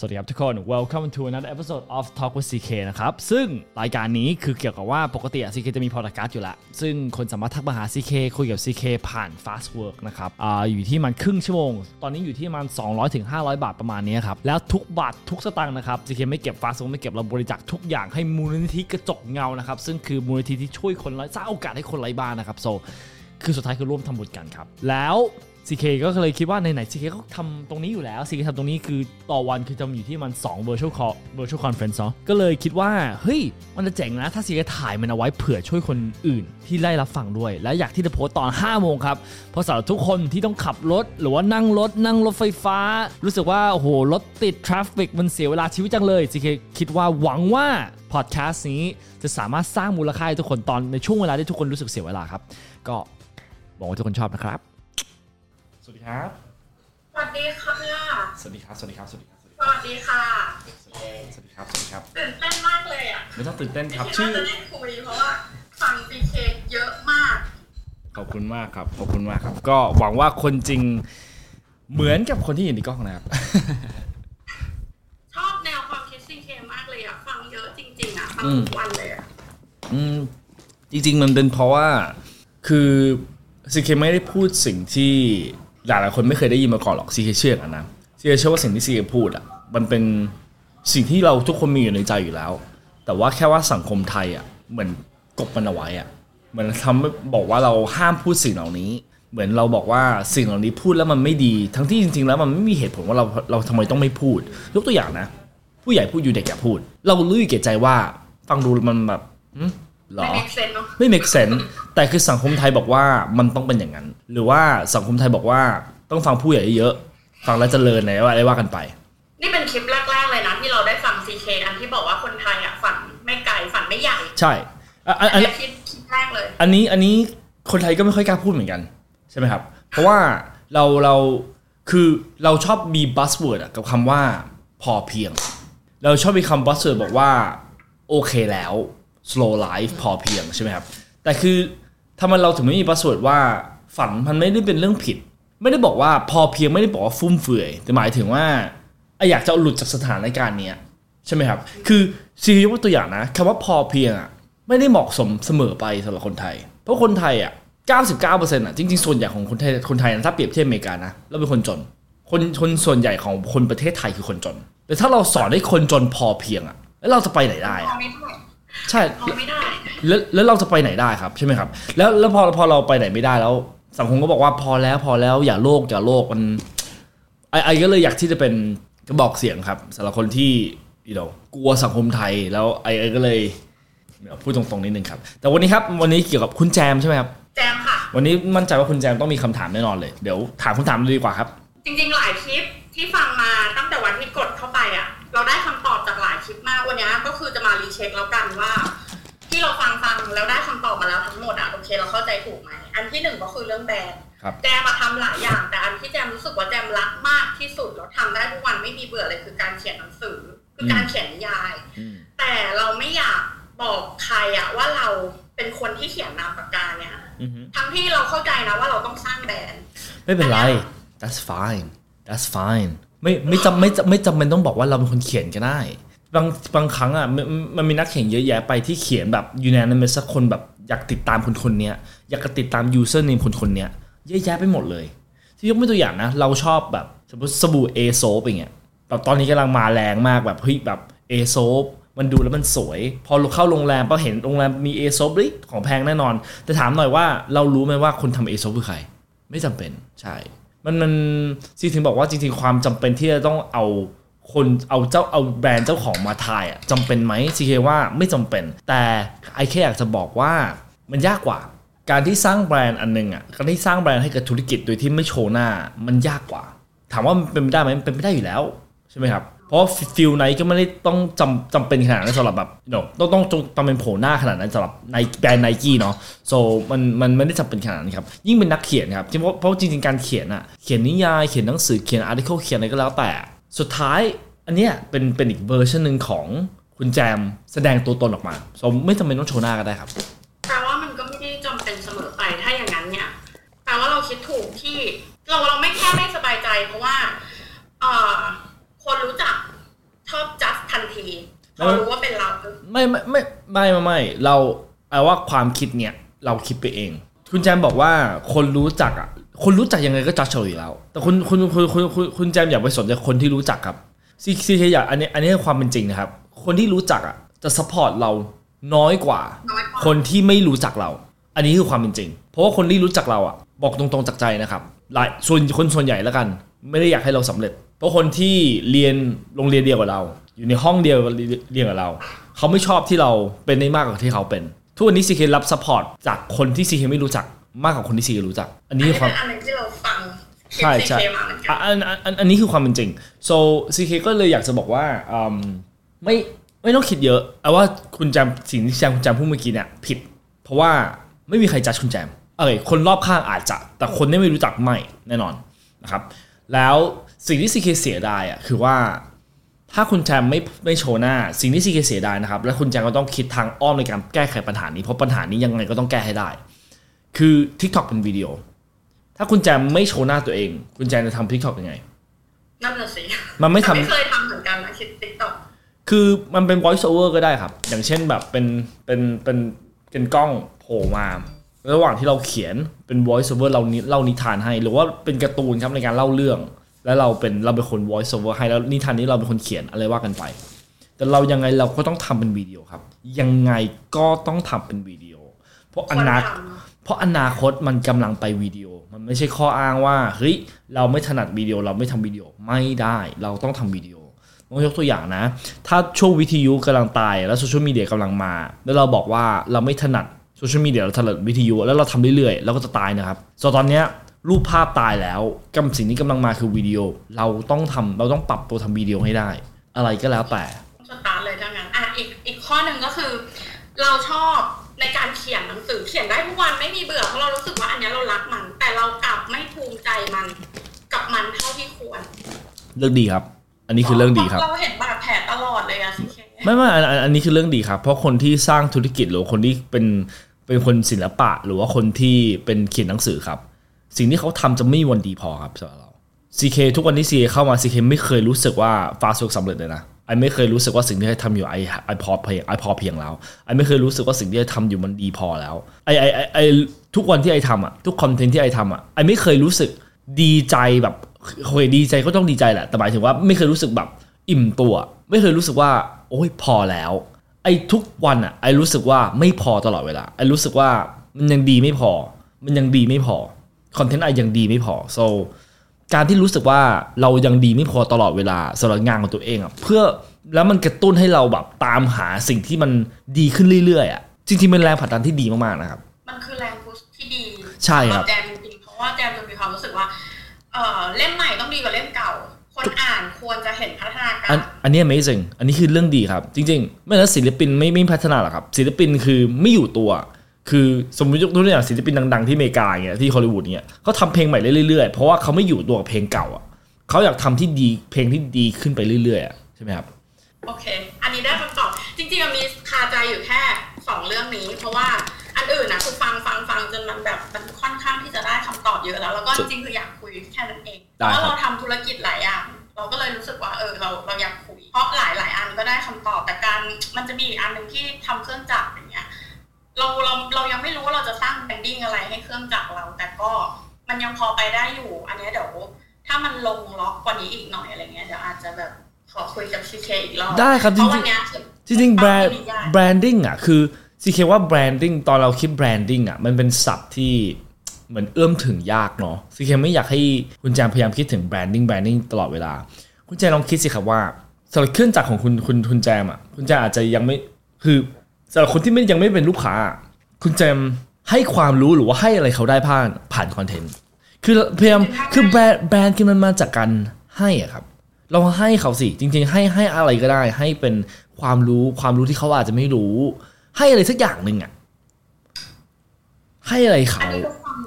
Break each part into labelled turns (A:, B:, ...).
A: สวัสดีครับทุกคน welcome to another episode of Talk with CK นะครับ ซึ่งรายการนี้คือเกี่ยวกับว่าปกติอะ CK จะมีพอดแคสต์อยู่ล้วซึ่งคนสามารถทักมาหา CK คุยกับ CK ผ่าน Fast Work นะครับออยู่ที่มันครึ่งชั่วโมง ตอนนี้อยู่ที่มัน200ถึง500 บาทประมาณนี้ครับ แล้วทุกบาททุกสตางค์นะครับ CK ไม่เก็บ Fast Work ไม่เก็บเราบริจาคทุกอย่างให้มูลนิธิกระจกเงานะครับ ซึ่งคือมูลนิธิที่ช่วยคนไร้สร้างโอกาสให้คนไร้บ้านนะครับ so คือสุดท้ายคือร่วมทำบุญกันครับ แล้ว CK ก็เลยคิดว่าไหนๆ CK ก็ทำตรงนี้อยู่แล้ว CK ทำตรงนี้คือต่อวันคือจะอยู่ที่มัน 2 virtual call virtual conference เนาะก็เลยคิดว่า เฮ้ย มันจะเจ๋งนะ ถ้า CK ถ่ายมันเอาไว้เผื่อช่วยคนอื่นที่ได้รับฟังด้วย และอยากที่จะโพสต์ตอน 5 โมงครับ เพราะสำหรับทุกคนที่ต้องขับรถ หรือว่านั่งรถ นั่งรถไฟฟ้า รู้สึกว่า โอ้โห รถติด traffic มันเสียเวลาชีวิตจังเลย CK คิดว่าหวังว่าพอดแคสต์นี้จะสามารถสร้างมูลค่าให้ทุกคนตอนในช่วงเวลาที่ทุกคนรู้สึกเสียเวลาครับก็หวังว่าทุกคนชอบนะครับ วัสดีครับ
B: สวัสดีค่ะ
A: สวัสดีครับ สวัสดีครับ สวัสดีครับ
B: สวัสดีค่ะ
A: สวัสดีครับ สวัสดีครับ
B: ตื่นเต้นมากเลยอะ
A: ไม่ต้องตื่นเต้นครับ
B: คิด
A: ชื่อ
B: ว่าจะได้คุยเพราะว่าฟังปีเคเยอะมาก
A: ขอบคุณมากครับ ขอบคุณมากครับ ก็หวังว่าคนจริงเหมือนกับคนที่เห็นในกล้องนะครับ
B: ชอบแนวความคิดซีเคมากเลยอะ ฟังเยอะจริง ๆ อะ ฟัง
A: อืม
B: ทุกวันเลยอะ
A: อืมจริงๆมันเป็นเพราะว่าคือซีเคไม่ได้พูดสิ่งที่ หลายๆคนไม่เคยได้ยินมาก่อนหรอกซีเคเชื่ออย่างนั้นนะซีเคเชื่อว่าสิ่งที่ซีเคพูดอะมันเป็นสิ่งที่เราทุกคนมีอยู่ในใจอยู่แล้ว แต่ว่าแค่ว่าสังคมไทยอะเหมือนกลบมันเอาไว้อะเหมือนทำให้บอกว่าเราห้ามพูดสิ่งเหล่านี้ เหมือนเราบอกว่าสิ่งเหล่านี้พูดแล้วมันไม่ดี ทั้งที่จริง ๆ แล้วมันไม่มีเหตุผลว่าเราเราทำไมต้องไม่พูด ยกตัวอย่างนะ ผู้ใหญ่พูดอยู่เด็กอย่าพูด เรารู้อยู่แก่ใจว่า ฟังดูมันแบบหึเหร
B: ไม่ make sense เนาะ
A: ไม่ make sense แต่คือสังคมไทยบอกว่ามันต้องเป็นอย่างนั้น หรือว่าสังคมไทยบอกว่าต้องฟังผู้ใหญ่เยอะ ฟังแล้วเจริญไหนว่าอะไรว่ากันไป
B: นี่เป็นคลิปแรกๆเลยนะที่เราได้ฟังซีเคอันที่บอกว่าคนไทยอะฝันไม่ไกลฝันไม่ใหญ่
A: ใช่อะอันอัน
B: อันนี้คลิปคลิปแรกเลย
A: อันนี้อันนี้คนไทยก็ไม่ค่อยกล้าพูดเหมือนกันใช่ไหมครับ เพราะว่าเราเราคือเราชอบมี buzzword กับคำว่าพอเพียง เราชอบมีคำ buzzword บอกว่าโอเคแล้ว slow life พอเพียงใช่ไหมครับ แต่คือทำไมเราถึงไม่มี buzzword ว่า ฝันมันไม่ได้เป็นเรื่องผิด ไม่ได้บอกว่าพอเพียงไม่ได้บอกว่าฟุ่มเฟือย แต่หมายถึงว่าอะอยากจะเอาหลุดจากสถานการณ์เนี้ยใช่ไหมครับ คือซียกว่าตัวอย่างนะคำว่าพอเพียงอะไม่ได้เหมาะสมเสมอไปสำหรับคนไทย เพราะคนไทยอะ99%อะจริงๆ ส่วนใหญ่ของคนไทยคนไทยนะถ้าเปรียบเทียบอเมริกานะเราเป็นคนจน คนคนส่วนใหญ่ของคนประเทศไทยคือคนจน แต่ถ้าเราสอนให้คนจนพอเพียงอะแล้วเราจะไปไหนได้
B: พอ
A: อะ
B: ไม่ได้
A: ใช่
B: พอไม่ได้
A: แล้วแล้วเราจะไปไหนได้ครับใช่ไหมครับ แล้วแล้วพอพอเราไปไหนไม่ได้แล้ว สังคมก็บอกว่าพอแล้วพอแล้วอย่าโลกอย่าโลกมันไอไอก็เลยอยากที่จะเป็นกระบอกเสียงครับสำหรับคนที่ you know กลัวสังคมไทยแล้วไอไอก็เลยเดี๋ยวพูดตรงๆนิดนึงครับ แต่วันนี้ครับวันนี้เกี่ยวกับคุณแจมใช่ไหมครับ
B: แจมค่ะ
A: วันนี้มั่นใจว่าคุณแจมต้องมีคำถามแน่นอนเลยเดี๋ยวถามคำถามเลยดีกว่าครับ
B: จริง ๆ หลายคลิปที่ฟังมาตั้งแต่วันที่กดเข้าไปอะ เราได้คำตอบจากหลายคลิปมากวันนี้ก็คือจะมารีเช็คแล้วกันว่า ที่เราฟังฟังแล้วได้คำตอบมาแล้วทั้งหมดอะโอเคเราเข้าใจถูกไหมอันที่หนึ่งก็คือเรื่องแบรนด์
A: ครับ
B: แจมมาทำหลายอย่าง แต่อันที่แจมรู้สึกว่าแจมรักมากที่สุดแล้วทำได้ทุกวันไม่มีเบื่อเลยคือการเขียนหนังสือ คือการเขียนนิยาย
A: อืม
B: แต่เราไม่อยากบอกใครอะว่าเราเป็นคนที่เขียนนามปากกาเนี่ย
A: อือฮึ
B: ทั้งที่เราเข้าใจนะว่าเราต้องสร้างแบรนด์
A: ไม่เป็นไร that's fine that's fine ไม่ไม่จำไม่จำไม่จำเป็นต้องบอกว่าเราเป็นคนเขียนก็ได้ บางบางครั้งอะมันมันมีนักเขียนเยอะแยะไปที่เขียนแบบ unanimous สักคนแบบอยากติดตามคนคนเนี้ยอยากจะติดตาม user name คนคนเนี้ยเยอะแยะไปหมดเลย ที่ยกเป็นตัวอย่างนะ เราชอบแบบสมมติสบู่ A soap อย่างเงี้ยแบบตอนนี้กำลังมาแรงมากแบบเฮ้ยแบบ A soap มันดูแล้วมันสวย พอเราเข้าโรงแรมพอเห็นโรงแรมมี A soap เฮ้ยของแพงแน่นอน แต่ถามหน่อยว่าเรารู้ไหมว่าคนทำ A soap คือใคร ไม่จำเป็นใช่ มันมันซีถึงบอกว่าจริงๆความจำเป็นที่จะต้องเอา คนเอาเจ้าเอาแบรนด์เจ้าของมาทายอะจำเป็นไหมซีเคว่าไม่จำเป็น แต่ไอแค่อยากจะบอกว่ามันยากกว่า การที่สร้างแบรนด์อันหนึงอะการที่สร้างแบรนด์ให้กับธุรกิจโดยที่ไม่โชว์หน้ามันยากกว่า ถามว่ามันเป็นไปได้ไหมมันเป็นไปได้อยู่แล้วใช่ไหมครับเพราะ Phil Knight ก็ไม่ได้ต้องจำจำเป็นขนาดนั้นสำหรับแบบ you know ต้องต้องต้องต้องเป็นโผล่หน้าขนาดนั้นสำหรับในแบรนด์ไนกี้เนาะ so มันมันไม่ได้จำเป็นขนาดนั้นครับ ยิ่งเป็นนักเขียนครับเพราะเพราะจริงๆการเขียนอะเขียนนิยายเขียนหนังสือเขียน article เขียนอะไรก็แล้วแต่ สุดท้ายอันเนี้ยเป็นเป็นอีกเวอร์ชันหนึ่งของคุณแจมแสดงตัวตนออกมา so ไม่จำเป็นต้องโชว์หน้าก็ได้ครับ
B: แปลว่ามันก็ไม่ได้จำเป็นเสมอไปถ้าอย่างนั้นเนี่ยแปลว่าเราคิดถูกที่เราเราไม่แค่ไม่สบายใจ เพราะว่าเอ่อคนรู้จักทีพอรู้ว่าเป็นเรา
A: ไม่ไม่ไม่ไม่ไม่ไม่เราเอาว่าความคิดเนี่ยเราคิดไปเอง คุณแจมบอกว่าคนรู้จักอะ คนรู้จักยังไงก็จัดเฉลยแล้ว แต่คุณคุณคุณคุณคุณคุณแจมอย่าไปสนใจคนที่รู้จักครับซีซีเคอยากอันนี้อันนี้คือความเป็นจริงนะครับ คนที่รู้จักอะจะ support เราน้อยกว่า
B: น้อยกว่า
A: คนที่ไม่รู้จักเรา อันนี้คือความเป็นจริง เพราะว่าคนที่รู้จักเราอะบอกตรงๆจากใจนะครับหลายส่วนคนส่วนใหญ่แล้วกัน ไม่ได้อยากให้เราสำเร็จ เพราะคนที่เรียนโรงเรียนเดียวกับเรา อยู่ในห้องเดียวกับเรียนกับเรา เขาไม่ชอบที่เราเป็นได้มากกว่าที่เขาเป็น ทุกวันนี้ซีเครับ support จากคนที่ซีเคไม่รู้จัก มากกว่าคนที่ซีเครู้จัก อันนี้
B: อัน
A: คือ
B: นี้
A: ความ
B: เป็นอันหนึงที่เราฟังคลิป
A: ใช่
B: ซี
A: ใช่
B: เคมาเหมือนกั
A: อะ
B: น
A: อันอันอันอันนี้คือความเป็นจริง so CK ก็เลยอยากจะบอกว่าอืมไม่ไม่ต้องคิดเยอะเอาว่าคุณแจมสิ่งที่แจมคุณแจมพูดเมื่อกี้เนี่ยผิด เพราะว่าไม่มีใครจัดคุณแจมเออคนรอบข้างอาจจะ แต่คนที่ไม่รู้จักไม่แน่นอนนะครับ แล้วสิ่งที่ CK เสียดายอะคือว่าถ้าคุณแจมไม่ไม่โชว์หน้า สิ่งที่ CK เสียดายนะครับ และคุณแจมก็ต้องคิดทางอ้อมในการแก้ไขปัญหานี้เพราะปัญหานี้ยังไงก็ต้องแก้ให้ได้ คือ TikTok เป็นวิดีโอ ถ้าคุณแจมไม่โชว์หน้าตัวเอง คุณแจมจะทำ TikTok ยังไง
B: นั่นน่ะสิ
A: มันไม่ทำ
B: ไม่เคยทำเหมือนกันนะคิดติ๊กต็อก
A: คือมันเป็น voice over ก็ได้ครับ อย่างเช่นแบบเป็นเป็นเป็นเป็นกล้องโผล่มา ระหว่างที่เราเขียนเป็น voice over เรานิเล่านิทานให้ หรือว่าเป็นการ์ตูนครับในการเล่าเรื่อง แล้วเราเป็นเราเป็นคน voice over ให้แล้วนิทานนี้เราเป็นคนเขียนอะไรว่ากันไป แต่เรายังไงเราก็ต้องทำเป็นวิดีโอครับ ยังไงก็ต้องทำเป็นวิดีโอ เพราะ
B: ค
A: อนนาค
B: ท
A: เพราะอนาคตมันกำลังไปวิดีโอ มันไม่ใช่ข้ออ้างว่าเฮ้ยเราไม่ถนัดวิดีโอเราไม่ทำวิดีโอไม่ได้ เราต้องทำวิดีโอต้องยกตัวอย่างนะ ถ้าช่วงวิทยุกำลังตายแล้วโซเชียลมีเดียกำลังมา แล้วเราบอกว่าเราไม่ถนัดโซเชียลมีเดียเราถนัดวิทยุแล้วเราทำเรื่อยๆเราก็จะตายนะครับ so ตอนเนี้ยรูปภาพตายแล้วกำสิ่งที่กำลังมาคือวิดีโอ เราต้องทำเราต้องปรับตัวทำวิดีโอให้ได้ อะไรก็แล้วแต่
B: สตาร์ทเลยถ้างั้นอะอีกอีกข้อหนึ่งก็คือ เราชอบ ในการเขียนหนังสือเขียนได้ทุกวันไม่มีเบื่อเพราะเรารู้สึกว่าอันเนี้ยเรารักมัน แต่เรากลับไม่ภูมิใจมัน กับมันเท่าที่ควร
A: เรื่องดีครับ อันนี้คือเรื่องดีครับ
B: เราเห็นบาดแผลตลอดเลยอะสิเค
A: ไม่ไม่อันอันอันนี้คือเรื่องดีครับ เพราะคนที่สร้างธุรกิจหรือคนที่เป็นเป็นคนศิลปะ หรือว่าคนที่เป็นเขียนหนังสือครับ สิ่งที่เขาทำจะไม่มีวันดีพอครับสำหรับเรา CK ทุกวันที่ CK เข้ามา CK ไม่เคยรู้สึกว่าฟาสุกสำเร็จเลยนะ ไอไม่เคยรู้สึกว่าสิ่งที่ไอทำอยู่ไอไอพอเพียงไอพอเพียงแล้วไอไม่เคยรู้สึกว่าสิ่งที่ไอทำอยู่มันดีพอแล้วไอไอไอไอทุกวันที่ไอทำอะทุกคอนเทนต์ที่ไอทำอะไอไม่เคยรู้สึกดีใจแบบเคยดีใจก็ต้องดีใจแหละแต่หมายถึงว่าไม่เคยรู้สึกแบบอิ่มตัว ไม่เคยรู้สึกว่า โอ้ยพอแล้ว ไอ้ทุกวันอะไอ้รู้สึกว่าไม่พอตลอดเวลาไอ้รู้สึกว่ามันยังดีไม่พอ มันยังดีไม่พอคอนเทนต์ไอ้ยังดีไม่พอ so การที่รู้สึกว่าเรายังดีไม่พอตลอดเวลาสำหรับงานของตัวเองอะเพื่อแล้วมันกระตุ้นให้เราแบบตามหาสิ่งที่มันดีขึ้นเรื่อยๆอะจริงๆเป็นแรงผลักดันที่ดีมากๆนะครับ
B: มันคือแรงพุชที่ดี
A: ใช่ครับ
B: สำหแจมจริงๆเพราะว่าแจมจะมีความรู้สึกว่าเออเล่มใหม่ต้องดีกว่าเล่มเก่า คนอ่านควรจะเห็นพัฒนาการ
A: อันอันนี้ amazing อันนี้คือเรื่องดีครับ จริงๆ ไม่นั้นศิลปินไม่ไม่พัฒนาหรอกครับ ศิลปินคือไม่อยู่ตัว คือสมมติยกตัวอย่างศิลปินดัง ๆที่อเมริกาอย่างเงี้ยที่ฮอลลีวูดเงี้ยเขาทำเพลงใหม่เรื่อยๆ เพราะว่าเขาไม่อยู่ตัวกับเพลงเก่าอะเขาอยากทำที่ดีเพลงที่ดีขึ้นไปเรื่อยๆอะใช่ไหมครับ
B: โอเค อันนี้ได้คำตอบ จริงๆอะมีคาใจอยู่แค่สองเรื่องนี้ เพราะว่าอันอื่นนะคือฟังฟังฟังจนมันแบบมันค่อนข้างที่จะได้คำตอบเยอะแล้ว แล้วก็จริงๆคืออยากคุยแค่นั้นเองเพ
A: ได้
B: ราะ
A: ครับ
B: ว่าเราทำธุรกิจหลายอย่างเราก็เลยรู้สึกว่าเออเราเราอยากคุยเพราะหลายหลายๆอันก็ได้คำตอบแต่การมันจะมีอีกอันหนึ่งที่ทำเครื่องจักรอย่างเงี้ย เราเราเรายังไม่รู้ว่าเราจะสร้าง branding อะไรให้เครื่องจักรเรา แต่ก็มันยังพอไปได้อยู่ อันเนี้ยเดี๋ยวถ้ามันลงล็อกกว่านี้อีกหน่อยอะไรเงี้ยเดี๋ยวอาจจะแบบขอคุยกับซีเคอีกรอบ
A: ได้ครับ
B: เพ
A: จริงๆ
B: วันเนี้ยคือ
A: จริงๆแบรนด์
B: ไม่ได้
A: branding อะคือซีเคว่า branding ตอนเราคิด branding อะมันเป็นศัพท์ที่เหมือนเอื้อมถึงยากเนาะซีเคไม่อยากให้คุณแจมพยายามคิดถึง branding branding ตลอดเวลา คุณแจมลองคิดสิครับว่าสำหรับเครื่องจักรของคุณคุณคุณแจมอะคุณแจมอาจจะยังไม่คือ สำหรับคนที่ไม่ยังไม่เป็นลูกค้า คุณแจมให้ความรู้หรือว่าให้อะไรเขาได้ผ่านผ่านคอนเทนต์คือพยายามคือแบรนด์แบรนด์คือมันมาจากการให้อะครับ เราให้เขาสิจริง ๆ ให้ให้อะไรก็ได้ ให้เป็นความรู้ความรู้ที่เขาอาจจะไม่รู้ ให้อะไรสักอย่างหนึ่งอะให้อะไรเขา
B: นนี้ก็ฟัง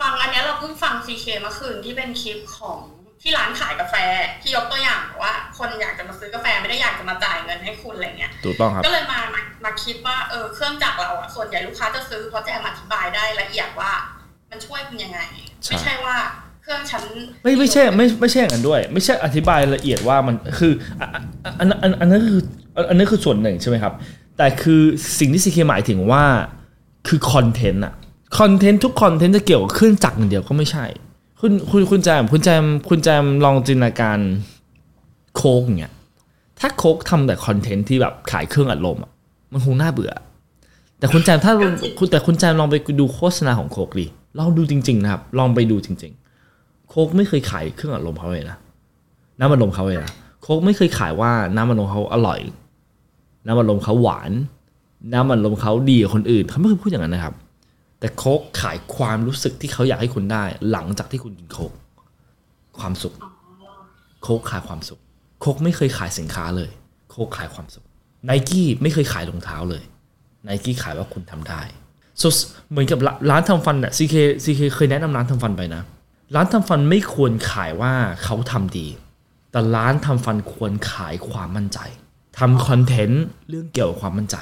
B: ฟังอันนี้เราเพิ่งฟังซีเคเมื่อคืนที่เป็นคลิปของ ที่ร้านขายกาแฟที่ยกตัวอย่างว่า คนอยากจะมาซื้อกาแฟไม่ได้อยากจะมาจ่ายเงินให้คุณอะไรเงี้ย
A: ถูกต้องครับ
B: ก็เลยมามามาคิดว่าเออเครื่องจักรเราอะส่วนใหญ่ลูกค้าจะซื้อเพราะแจมอธิบายได้ละเอียดว่า มันช่วยคุณยังไง
A: ใช่
B: ไม่ใช่ว่าเครื่องฉัน
A: ไม่ไม่ใช่ไม่ไม่ใช่อย่างนั้นด้วย ไม่ใช่อธิบายละเอียดว่ามันคืออะอะอันอันอันนั้นคืออันอันนี้คือส่วนหนึ่งใช่ไหมครับ แต่คือสิ่งที่ซีเคหมายถึงว่าคือคอนเทนต์อะคอนเทนต์ทุกคอนเทนต์จะเกี่ยวกับเครื่องจักรอย่างเดียวก็ไม่ใช่ คุณคุณคุณแจมคุณแจมคุณแจมลองจินตนาการโค้กเงี้ยถ้าโค้กทำแต่คอนเทนต์ที่แบบขายเครื่องอัดลมอะมันคงน่าเบื่อ แต่คุณแจมถ้าคุณแต่คุณแจมลองไปดูโฆษณาของโค้กดิลองดูจริง ๆ นะครับ ลองไปดูจริง ๆ โค้กไม่เคยขายเครื่องอัดลมเขาเลยนะน้ำอัดลมเขาเลยนะโค้กไม่เคยขายว่าน้ำอัดลมเขาอร่อย น้ำอัดลมเขาหวาน น้ำอัดลมเขาดีกว่าคนอื่นเขาไม่เคยพูดอย่างนั้นนะครับ แต่โค้กขายความรู้สึกที่เขาอยากให้คุณได้ หลังจากที่คุณกินโค้กความสุข โค้กขายความสุข โค้กไม่เคยขายสินค้าเลย โค้กขายความสุขไนกี้ไม่เคยขายรองเท้าเลยไนกี้ขายว่าคุณทำได้ so เหมือนกับร้านร้านทำฟันอะซีเคซีเคเคยแนะนำร้านทำฟันไปนะ ร้านทำฟันไม่ควรขายว่าเขาทำดี แต่ร้านทำฟันควรขายความมั่นใจทำคอนเทนต์เรื่องเกี่ยวกับความมั่นใจ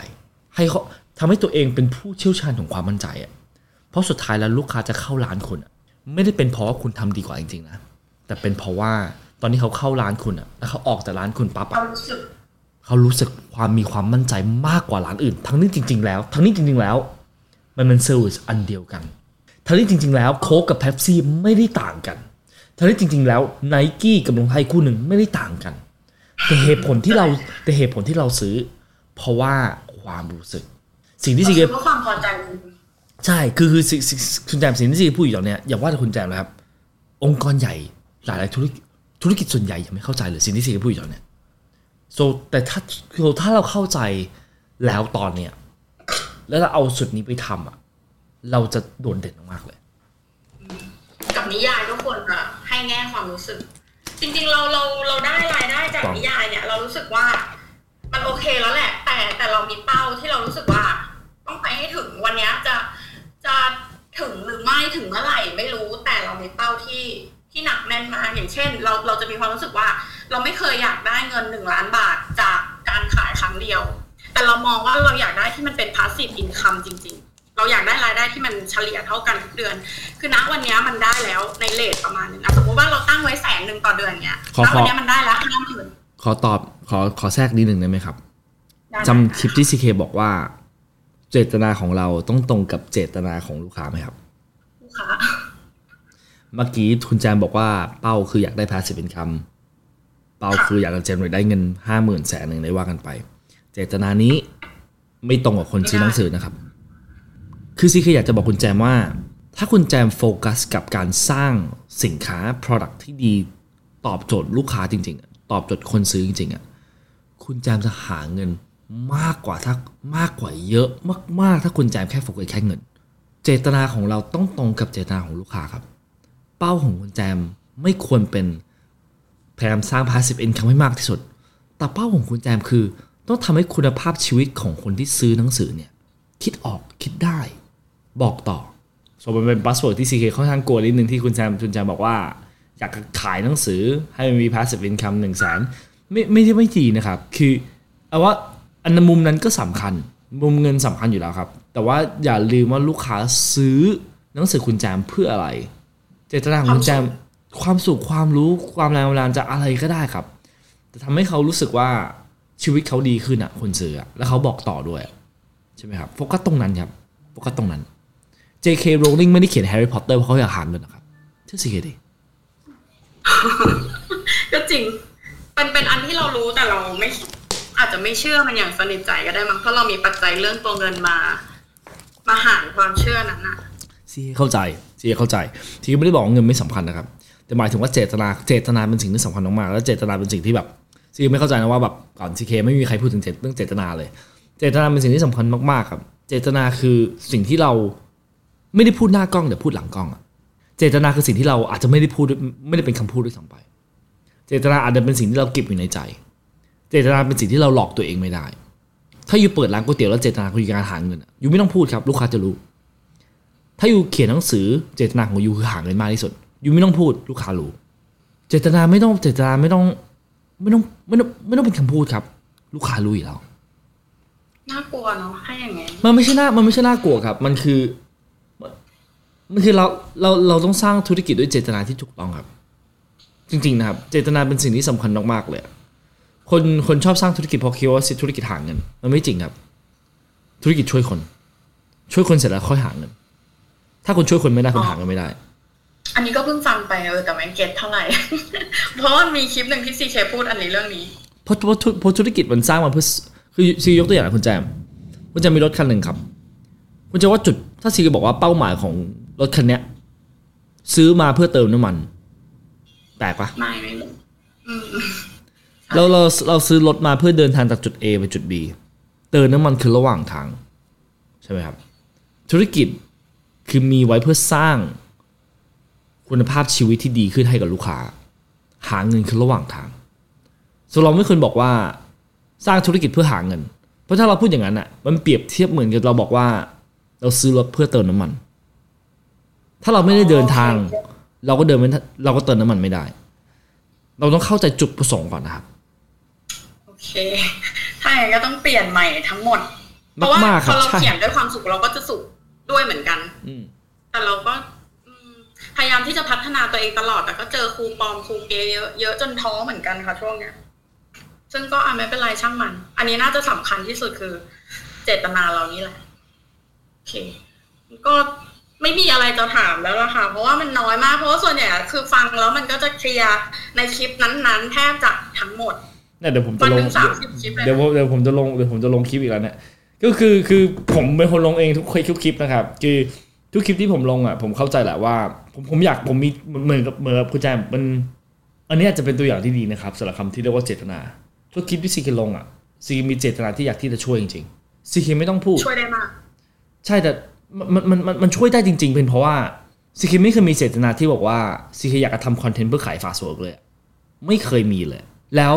A: ให้เขาทำให้ตัวเองเป็นผู้เชี่ยวชาญของความมั่นใจอะ เพราะสุดท้ายแล้วลูกค้าจะเข้าร้านคุณอะไม่ได้เป็นเพราะว่าคุณทำดีกว่าจริงๆนะแต่เป็นเพราะว่าตอนที่เขาเข้าร้านคุณอะแล้วเขาออกจากร้านคุณปั๊บ
B: เรา
A: อะ
B: รู้สึก
A: เขารู้สึกความมีความมั่นใจมากกว่าร้านอื่น ทั้งนี้จริง ๆ แล้ว ทั้งนี้จริง ๆ แล้ว มันเป็น service อันเดียวกัน ทั้งนี้จริง ๆ แล้วโค้กกับเพปซี่ไม่ได้ต่างกัน ทั้งนี้จริง ๆ แล้วไนกี้กับรองเท้าคู่หนึ่งไม่ได้ต่างกัน แต่เหตุผลที่เราแต่เหตุผลที่เราซื้อ เพราะว่าความรู้สึก สิ่งที่ซีเค
B: เพราะความพอใจมัน
A: ใช่คือคือสิ่งสิ่งคุณแจมสิ่งที่ซีพูดอยู่ตอนเนี้ยอย่าว่าแต่คุณแจมนะครับ องค์กรใหญ่หลายๆธุรกิจธุรกิจส่วนใหญ่ยังไม่เข้าใจเลยสิ่งที่ซีพูดอยู่ตอนเนี้ย so แต่ถ้าคือถ้าเราเข้าใจแล้วตอนเนี้ยแล้วเราเอาสุดนี้ไปทำอะเราจะโดดเด่นมากๆเลย
B: กับนิยายก็ควรจะให้แง่ความรู้สึก จริง ๆ เราเราเราได้รายได้จาก
A: ครับ
B: นิยายเนี่ย เรารู้สึกว่ามันโอเคแล้วแหละ แต่แต่เรามีเป้าที่เรารู้สึกว่า ต้องไปให้ถึงวันเนี้ยจะ จะถึงหรือไม่ถึงเมื่อไหร่ไม่รู้แต่เรามีเป้าที่ที่หนักแน่นมากอย่างเช่น เราเราจะมีความรู้สึกว่า เราไม่เคยอยากได้เงินหนึ่งล้านบาทจากการขายครั้งเดียว แต่เรามองว่าเราอยากได้ที่มันเป็น passive income จริง ๆ เราอยากได้รายได้ที่มันเฉลี่ยเท่ากันทุกเดือน คือณวันเนี้ยมันได้แล้วในเลทประมาณนึงอะสมมติว่าเราตั้งไว้แสนหนึ่งต่อเดือนเนี้ย
A: ขอ
B: ณ
A: ขอ
B: วันเนี้ยมันได้แล้วห้าหมื่น
A: ขอตอบขอขอแทรกนิดหนึ่งได้ไหมครับจำคลิปที่ซีเคบอกว่า เจตนาของเราต้องตรงกับเจตนาของลูกค้าไหมครับ
B: ลูกค้า
A: เมื่อกี้คุณแจมบอกว่าเป้าคืออยากได้ passive income เป้าคืออยากจะเจนได้เงินห้าหมื่นแสนหนึ่งได้ว่ากันไป เจตนานี้ไม่ตรงกับคนซื้อหนังสือนะครับ คือซีคืออยากจะบอกคุณแจมว่า ถ้าคุณแจมโฟกัสกับการสร้างสินค้า product ที่ดีตอบโจทย์ลูกค้าจริงๆอะตอบโจทย์คนซื้อจริงๆอะคุณแจมจะหาเงิน มากกว่าถ้ามากกว่าเยอะมากๆ ถ้าคุณแจมแค่โฟกัสแค่เงิน เจตนาของเราต้องตรงกับเจตนาของลูกค้าครับ เป้าของคุณแจมไม่ควรเป็นพยายามสร้าง passive income ให้มากที่สุด แต่เป้าของคุณแจมคือ ต้องทำให้คุณภาพชีวิตของคนที่ซื้อหนังสือเนี่ยคิดออกคิดได้ บอกต่อส่วนมันเป็นบัสเวิร์ดที่ CK ค่อนข้างกลัวนิดนึงที่คุณแจมคุณแจมบอกว่า อยากขายหนังสือให้มันมี passive income หนึ่งแสนไม่ไม่ใช่ไม่ดีนะครับ คือเอาว่า อันมุมนั้นก็สำคัญ มุมเงินสำคัญอยู่แล้วครับ แต่ว่าอย่าลืมว่าลูกค้าซื้อหนังสือคุณแจมเพื่ออะไร เจตนาของคุณแจมความสุขความรู้ความแรงบันดาลใจอะไรก็ได้ครับ แต่ทำให้เขารู้สึกว่าชีวิตเขาดีขึ้นอะคนซื้ออะแล้วเขาบอกต่อด้วยอะใช่ไหมครับโฟกัสตรงนั้นครับโฟกัสตรงนั้น J.K. Rowling ไม่ได้เขียน Harry Potter เพราะเขาอยากหาเงินนะครับเชื่อสิเคดิ
B: ก็จริง เป็นเป็นอันที่เรารู้แต่เราไม่ อาจจะไม่เชื่อมันอย่างสนิทใจก็ได้มั้งเพราะเรามีปัจจัยเรื่องตัวเงินมา มาหารความเชื่อนั้นน่ะ
A: ซีเข้าใจซีเข้าใจ ทีไม่ได้บอกเงินไม่สำคัญนะครับ แต่หมายถึงว่าเจตนาเจตนาเป็นสิ่งที่สำคัญมากๆแล้วเจตนาเป็นสิ่งที่แบบซีไม่เข้าใจนะว่าแบบก่อนซีเคไม่มีใครพูดถึงเจตเรื่องเจตนาเลย เจตนาเป็นสิ่งที่สำคัญมากๆครับ เจตนาคือสิ่งที่เราไม่ได้พูดหน้ากล้องแต่พูดหลังกล้องอะเจตนาคือสิ่งที่เราอาจจะไม่ได้พูดไม่ได้เป็นคำพูดด้วยซ้ำไป เจตนาอาจจะเป็นสิ่งที่เราเก็บอยู่ในใจ เจตนาเป็นสิ่งที่เราหลอกตัวเองไม่ได้ ถ้าอยู่เปิดร้านก๋วยเตี๋ยวแล้วเจตนาคือการหาเงินอะอยู่ไม่ต้องพูดครับ ลูกค้าจะรู้ ถ้าอยู่เขียนหนังสือเจตนาของยูคือหาเงินมากที่สุดยูไม่ต้องพูดลูกค้ารู้ เจตนาไม่ต้องเจตนาไม่ต้องไม่ต้องไม่ต้องไม่ต้องเป็นคำพูดครับ ลูกค้ารู้อยู่แล้ว
B: น่ากลัวเนาะให้อย่างไง
A: มันไม่ใช่น่ามันไม่ใช่น่ากลัวครับ มันคือ มันคือเราเราเราต้องสร้างธุรกิจด้วยเจตนาที่ถูกต้องครับ จริง ๆ นะครับ เจตนาเป็นสิ่งที่สำคัญมากๆเลย คนคนชอบสร้างธุรกิจเพราะคิดว่าธุรกิจหาเงินมันไม่จริงครับ ธุรกิจช่วยคน ช่วยคนเสร็จแล้วค่อยหาเงิน ถ้าคุณช่วยคนไม่ได้คุณหาเงินไม่ได้
B: อันนี้ก็เพิ่งฟังไปเออแต่ไม่เก็ตเท่าไหร่ เพราะว่ามีคลิปหนึ่งที่ซีเคพูดอันนี้เรื่องนี้
A: เพราะเพราะธุเพราะธุรกิจมันสร้างมาเพื่อคือซียกตัวอย่างนะคุณแจมคุณแจมมีรถคันหนึ่งครับ คุณจะว่าจุดถ้าซีบอกว่าเป้าหมายของรถคันเนี้ยซื้อมาเพื่อเติมน้ำมันแปลกปะ
B: ไม่ไม่รู้อืม
A: เราเราเราซื้อรถมาเพื่อเดินทางจากจุด A ไปจุด B เติมน้ำมันคือระหว่างทาง ใช่ไหมครับ ธุรกิจคือมีไว้เพื่อสร้างคุณภาพชีวิตที่ดีขึ้นให้กับลูกค้า หาเงินคือระหว่างทางส่วนเราไม่เคยบอกว่าสร้างธุรกิจเพื่อหาเงิน เพราะถ้าเราพูดอย่างนั้นอะมันเปรียบเทียบเหมือนกับเราบอกว่า เราซื้อรถเพื่อเติมน้ำมัน ถ้าเราไม่ได้เดินทาง เราก็เดินไม่เราก็เติมน้ำมันไม่ได้ เราต้องเข้าใจจุดประสงค์ก่อนนะครับ
B: เคถ้าอย่างนั้นก็ต้องเปลี่ยนใหม่ทั้งหมด เพราะว่ามา
A: กๆค
B: พ
A: รั
B: อบเรา
A: ใช่
B: เขียนด้วยความสุขเราก็จะสุขด้วยเหมือนกัน
A: อืม
B: แต่เราก็อืมพยายามที่จะพัฒนาตัวเองตลอด แต่ก็เจอครูปลอมครูเกย์เยอะเยอะจนท้อเหมือนกันค่ะช่วงเนี้ย ซึ่งก็อะไม่เป็นไรช่างมัน อันนี้น่าจะสำคัญที่สุดคือ เจตนาเรานี่แหละโอเค ก็ไม่มีอะไรจะถามแล้วล่ะค่ะ เพราะว่ามันน้อยมาก เพราะว่าส่วนใหญ่อะคือฟังแล้วมันก็จะเคลียร์ในคลิปนั้นๆ แทบจะทั้งหมด
A: เนี่ยเดี๋ยวผมจะ
B: วัน
A: ล
B: ห
A: ง
B: นึ่งสามสิบคลิปเลย
A: เดี๋ยวผมเดี๋ยวผมจะลงเดี๋ยวผมจะลงคลิปอีกแล้วเนี่ยก็คือคือผมเป็นคนลงเองทุกคลิปทุกคลิปนะครับ คือทุกคลิปที่ผมลงอะ ผมเข้าใจแหละว่า ผมผมอยากผมมีเหมือนกับเหมือนกับคุณแจมมัน อันนี้อาจจะเป็นตัวอย่างที่ดีนะครับสำหรับคำที่เรียกว่าเจตนา ทุกคลิปที่ซีเคลงอะซีมีเจตนาที่อยากที่จะช่วยจริงๆ CK ไม่ต้องพูด
B: ช่วยได้มาก
A: ใช่แต่มันมันมันมันช่วยได้จริง ๆ เป็นเพราะว่า CK ไม่เคยมีเจตนาที่บอกว่า CK อยากจะทำ content เพื่อขาย Fastwork เลยอะไม่เคยมีเลย แล้ว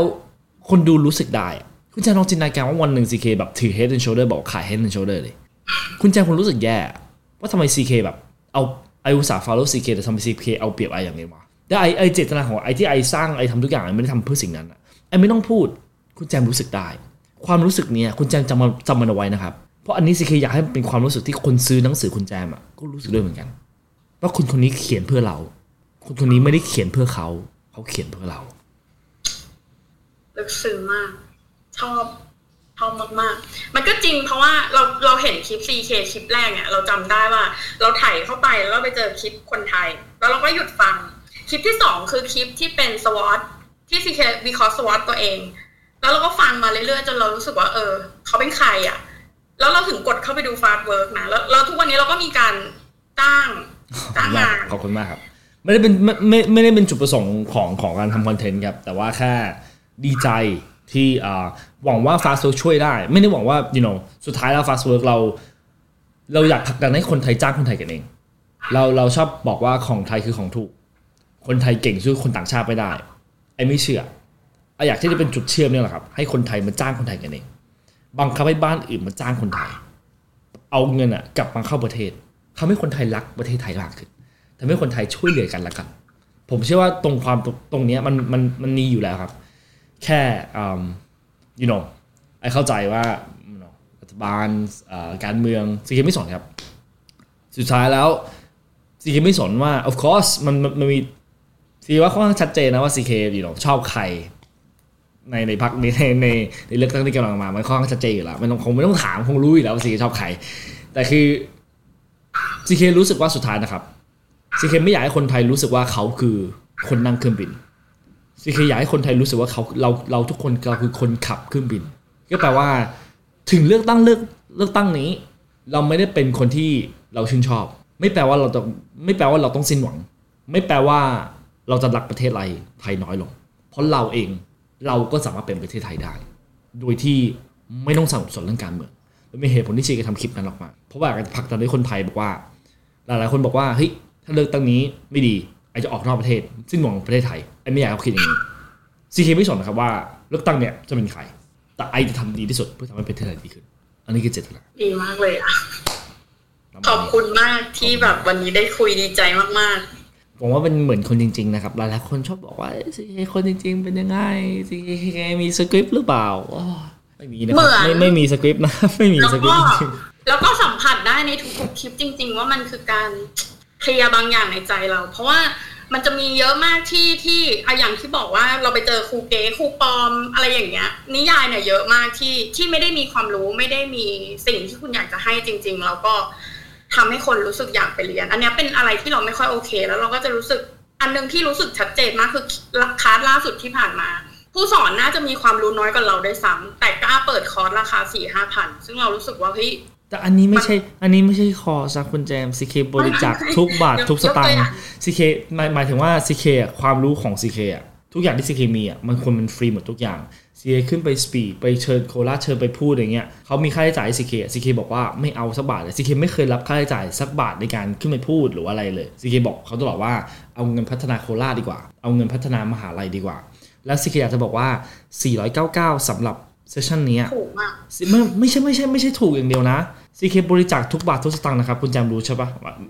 A: คนดูรู้สึกได้อะคุณแจมลองจินตนาการว่าวันหนึ่ง CK แบบถือ Head & Shoulders บอกขาย Head & Shoulders เลย คุณแจมคงรู้สึกแย่ว่าทำไม CK แบบเอา I อุตส่าห์ follow ซีเคแต่ทำไมซีเคเอาเปรียบไออย่างนี้วะแต่ไอไอเจตนาของไอที่ไอสร้างไอทำทุกอย่างไอไม่ได้ทำเพื่อสิ่งนั้นอะไอไม่ต้องพูด คุณแจมรู้สึกได้ ความรู้สึกเนี้ยคุณแจมจำมันจำมันเอาไว้นะครับเพราะอันนี้ CK อยากให้มันเป็นความรู้สึกที่คนซื้อหนังสือคุณแจมอะก็รู้สึกด้วยเหมือนกันว่าคนคนนี้เขียนเพื่อเรา คนคนนี้ไม่ได้เขียนเพื่อเขา เขาเขียนเพื่อเรา
B: ลึกซึ้งมาก ชอบชอบมากๆ มันก็จริงเพราะว่าเราเราเห็นคลิป CK คลิปแรกเนี่ยเราจำได้ว่า เราถ่ายเข้าไปแล้วเราไปเจอคลิปคนไทย แล้วเราก็หยุดฟัง คลิปที่สองคือคลิปที่เป็น SWOT ที่ CK วิเคราะห์ SWOT ตัวเอง แล้วเราก็ฟังมาเรื่อยๆจนเรารู้สึกว่า เออ เขาเป็นใครอะ แล้วเราถึงกดเข้าไปดู Fastwork นะแล้วแล้วทุกวันนี้เราก็มีการจ้างจ้างงาน
A: ขอบคุณมากครับ ไม่ได้เป็นไม่ไม่ไม่ได้เป็นจุดประสงค์ของของการทำคอนเทนต์ครับ แต่ว่าแค่ ดีใจที่หวังว่า Fast Work ช่วยได้ ไม่ได้หวังว่า you know สุดท้ายแล้ว Fast Work เรา เราอยากผลักดันให้คนไทยจ้างคนไทยกันเอง เราเราชอบบอกว่าของไทยคือของถูก คนไทยเก่งสู้คนต่างชาติไม่ได้ไอ้ไม่เชื่อไอ้อยากที่จะเป็นจุดเชื่อมเนี่ยแหละครับ ให้คนไทยมาจ้างคนไทยกันเองบังคับให้บ้านอื่นมาจ้างคนไทย เอาเงินอะกลับมาเข้าประเทศทำให้คนไทยรักประเทศไทยมากขึ้นทำให้คนไทยช่วยเหลือกันละกัน ผมเชื่อว่าตรงความตรงตรงเนี้ยมันมันมันมีอยู่แล้วครับ แค่ you know ไอเข้าใจว่ารัฐบาลการเมืองซีเคไม่สนครับ สุดท้ายแล้วซีเคไม่สนว่า of course มันมันมีซีว่าค่อนข้างชัดเจนนะว่าซีเค you know ชอบใครในในพักนี้ในในในเลือกตั้งที่กำลังมา มันค่อนข้างชัดเจนอยู่แล้วมันคงไม่ต้องถามคงรู้อยู่แล้วว่าซีเคชอบใคร แต่คือซีเครู้สึกว่าสุดท้ายนะครับซีเคไม่อยากให้คนไทยรู้สึกว่าเขาคือคนนั่งเครื่องบิน คอยากให้คนไทยรู้สึกว่าเขาเราเราทุกคนเราคือคนขับเครื่องบิน ก็แปลว่า ถึงเลือกตั้งเลือกเลือกตั้งนี้ เราไม่ได้เป็นคนที่เราชื่นชอบ ไม่แปลว่าเราต้องไม่แปลว่าเราต้องสิ้นหวัง ไม่แปลว่าเราจะรักประเทศไทยไทยน้อยลง เพราะเราเองเราก็สามารถเป็นประเทศไทยได้ โดยที่ไม่ต้องสับสนเรื่องการเมืองและมีเหตุผลที่เชยทำคลิปนั้นออกมา เพราะว่าอยากจะผลักดันให้คนไทยบอกว่า หลายๆคนบอกว่าเฮ้ยถ้าเลือกตั้งนี้ไม่ดีไอจะออกนอกประเทศสิ้นหวังประเทศไทย ไอไม่อยากให้เขาคิดอย่างนี้ซีเคไม่สนนะครับว่าเลือกตั้งเนี่ยจะเป็นใคร แต่ไอจะทำดีที่สุดเพื่อทำให้ประเทศไทยดีขึ้น อันนี้คือเจตนา
B: ดีมากเลยอะ ขอบคุณมากที่แบบวันนี้ได้คุยดีใจมาก
A: ผมว่าเป็นเหมือนคนจริง ๆ นะครับ หลายๆคนชอบบอกว่า CK คนจริง ๆ เป็นยังไง CK มีสคริปต์หรือเปล่าอ๋อไม่มีนะครับไม่ไม่มีสคริปต์นะไม่มี
B: ๆแล้ว
A: สคริปต์ก็จริง
B: แล้วก็สัมผัสได้ในทุกๆคลิปจริง ๆ ว่ามันคือการ clear บางอย่างในใจเรา เพราะว่า มันจะมีเยอะมากที่ที่ออย่างที่บอกว่าเราไปเจอครูเก๋ครูปอมอะไรอย่างเงี้ย นิยายเนี่ยเยอะมากที่ที่ไม่ได้มีความรู้ไม่ได้มีสิ่งที่คุณอยากจะให้จริง ๆ แล้วก็ทำให้คนรู้สึกอยากไปเรียน อันนี้เป็นอะไรที่เราไม่ค่อยโอเค แล้วเราก็จะรู้สึกอันหนึงที่รู้สึกชัดเจนมากคือคลาสล่าสุดที่ผ่านมา ผู้สอนน่าจะมีความรู้น้อยกว่าเราด้วยซ้ำแต่กล้าเปิดคอร์สราคาสี่ห้าพันซึ่งเรารู้สึกว่าเฮ้ย
A: แต่อันนี้ไม่ใช่ อันนี้ไม่ใช่คอร์สนะคุณแจม CK บริจาคทุกบาท
B: ยก
A: ทุกสตาง
B: ยกตัว
A: ค์
B: อย่าง
A: CK หมายหมายถึงว่า CK อะความรู้ของ CK อะทุกอย่างที่ CK มีอะมันควรเป็นฟรีหมดทุกอย่าง CK ขึ้นไปสปีดไปเชิญโคราชเชิญไปพูดอย่างเงี้ยเขามีค่าใช้จ่ายให้ CK อะ CK บอกว่าไม่เอาสักบาทเลย CK ไม่เคยรับค่าใช้จ่ายสักบาทในการขึ้นไปพูดหรือว่าอะไรเลย CK บอกเขาตลอดว่าเอาเงินพัฒนาโคราชดีกว่า เอาเงินพัฒนามหาลัยดีกว่า แล้ว CK อยากจะบอกว่า 499สำหรับ เซสชันเนี้ย
B: ถูกมาก
A: ไม่ไม่ใช่ไม่ใช่ไม่ใช่ถูกอย่างเดียวนะ CK บริจาคทุกบาททุกสตางค์นะครับ คุณแจมรู้ใช่ปะ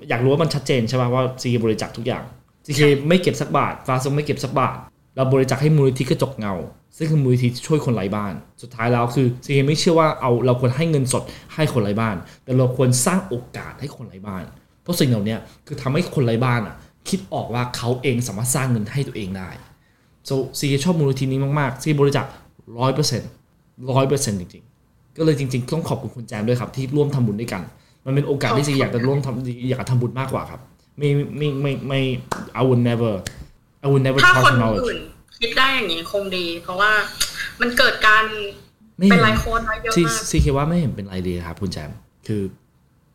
A: อยากรู้ว่ามันชัดเจนใช่ปะว่า CK บริจาคทุกอย่าง CK ไม่เก็บสักบาทฟ้าทรงไม่เก็บสักบาท เราบริจาคให้มูลนิธิกระจกเงา ซึ่งคือมูลนิธิที่ช่วยคนไร้บ้าน สุดท้ายแล้วคือ CK ไม่เชื่อว่าเอาเราควรให้เงินสดให้คนไร้บ้าน แต่เราควรสร้างโอกาสให้คนไร้บ้าน เพราะสิ่งเหล่านี้คือทำให้คนไร้บ้านอะ คิดออกว่าเขาเองสามารถสร้างเงินให้ตัวเองได้ so CK ชอบมูลนิธินี้มากๆ CK บริจาคร้อยเปอร์เซ็นต์ ร้อยเปอร์เซ็นต์จริงๆ ก็เลยจริง ๆ ต้องขอบคุณคุณแจมด้วยครับ ที่ร่วมทำบุญด้วยกัน มันเป็นโอกาสที่ CK อยากจะร่วมทำอยากจะทำบุญมากกว่าครับ ไม่ไม่ไม่ไม่ I would never I would never
B: ถ้า
A: trust
B: คน
A: knowledge
B: อื่นคิดได้อย่างนี้คงดี เพราะว่ามันเกิดการ
A: ไม่
B: เป็น
A: เห็น
B: ไลฟ์โค้ดมาเยอะ
A: ที่
B: มาก
A: ซีเคว่าไม่เห็นเป็นไรเลยครับคุณแจมคือ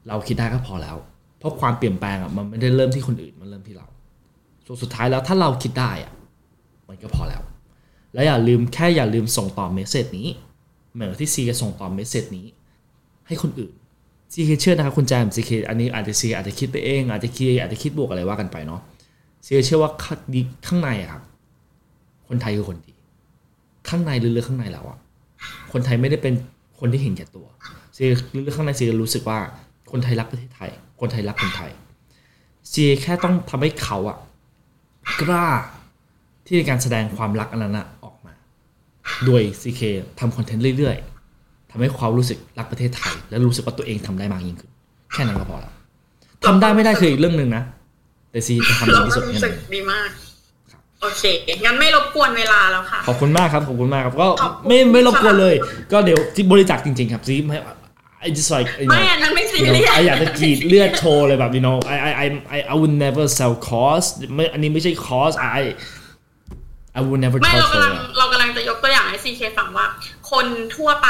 A: เราคิดได้ก็พอแล้ว เพราะความเปลี่ยนแปลงอะมันไม่ได้เริ่มที่คนอื่นมันเริ่มที่เราส่วนสุดท้ายแล้วถ้าเราคิดได้อะมันก็พอแล้ว แล้วอย่าลืมแค่อย่าลืมส่งต่อเมสเซจนี้ เหมือนที่ซีเคส่งต่อเมสเซจนี้ ให้คนอื่นซีเคเชื่อนะครับคุณแจมซีเคอันนี้อาจจะซีอาจจะคิดไปเอง อาจจะคิดอาจจะคิดบวกอะไรว่ากันไปเนาะซีเชื่อว่าข้างดีข้างในอะครับ คนไทยคือคนดี ข้างในลึกๆข้างในแล้วอะคนไทยไม่ได้เป็นคนที่เห็นแก่ตัวซีลึกๆข้างในซีรู้สึกว่าคนไทยรักประเทศไทย คนไทยรักคนไทยซีแค่ต้องทำให้เขาอะกล้าที่ในการแสดงความรักอันนั้นอะ ออกมาโดย CK ทำคอนเทนต์เรื่อยๆทำให้เขารู้สึกรักประเทศไทย และรู้สึกว่าตัวเองทำได้มากยิ่งขึ้น แค่นั้นก็พอแล้วทำได้ไม่ได้คืออีกเรื่องหนึ่งนะ แต่ซีจะทำดี
B: เรา
A: ที่
B: ก็
A: สุด
B: รู้
A: แค่
B: สึ
A: นั้
B: ก
A: น
B: ดีมากโอเค งั้นไม่รบกวนเวลาแล้วค่ะ
A: ขอบคุณมากครับ ขอบคุณมากครับ ก็
B: ขอบคุณ
A: ไม่ไม่รบกวน
B: ค่ะ
A: เลย ก็เดี๋ยวที่บริจาคจริง ๆ ครับซีไม่ I just like you know
B: ไม่อันนั้นไม่ซี
A: you know
B: เรียส
A: ไออยากจะกรีดเลือดโชว์เลยแบบ you know I I I I I would never sell course ไม่อันนี้ไม่ใช่ course I I would never
B: ไม่
A: charge
B: เรา
A: for
B: กำลัง
A: that
B: เรากำลังจะยกตัวอย่างให้ซีเคฟังว่า คนทั่วไป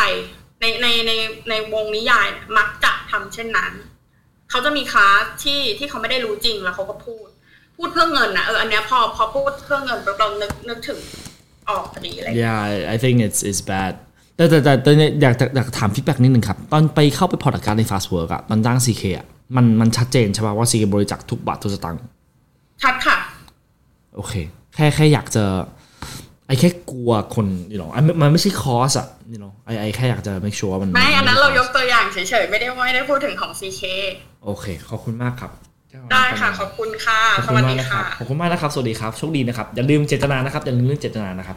B: ในในในในวงนิยายเนี่ยมักจะทำเช่นนั้น เขาจะมีคลาสที่ที่เขาไม่ได้รู้จริงแล้วเขาก็พูด พูดเพื่อเงินนะเอออันเนี้ยพอพอพูดเพื่อเงินปุ๊บเรานึกนึกถึงออกพอดีอะไรอย่างเงี้ย
A: yeah I- I think it's it's bad แต่แต่แต่แต่อยากจะอยากถามฟีดแบ็กนิดนึงครับ ตอนไปเข้าไปพอร์ตการใน fast work อะตอนจ้าง CK อะมันมันชัดเจนใช่ป่ะว่า CK บริจาคทุกบาททุกสตางค์
B: ชัดค่ะ
A: โอเค แค่แค่อยากจะไอแค่กลัวคนนี่หรอมันไม่ใช่คอสอะนี่หรอไอไอแค่อยากจะ make sure ว่ามัน
B: ไม่อันนั้นเรายก
A: ไตั
B: วอย่างเฉยๆไม่ได้ไม่ได้พูดถึงของซีเค
A: โอเค ขอบคุณมากครับ
B: ได้ค่ะ ขอบคุณค่ะ
A: ขอบ
B: ส
A: คุณ
B: วัส
A: มาก
B: ดี
A: นะครั
B: ค่ะ
A: บขอบคุณมากนะครับ สวัสดีครับ โชคดีนะครับ อย่าลืมเจตนานะครับ อย่าลืมเรื่องเจตนานะครับ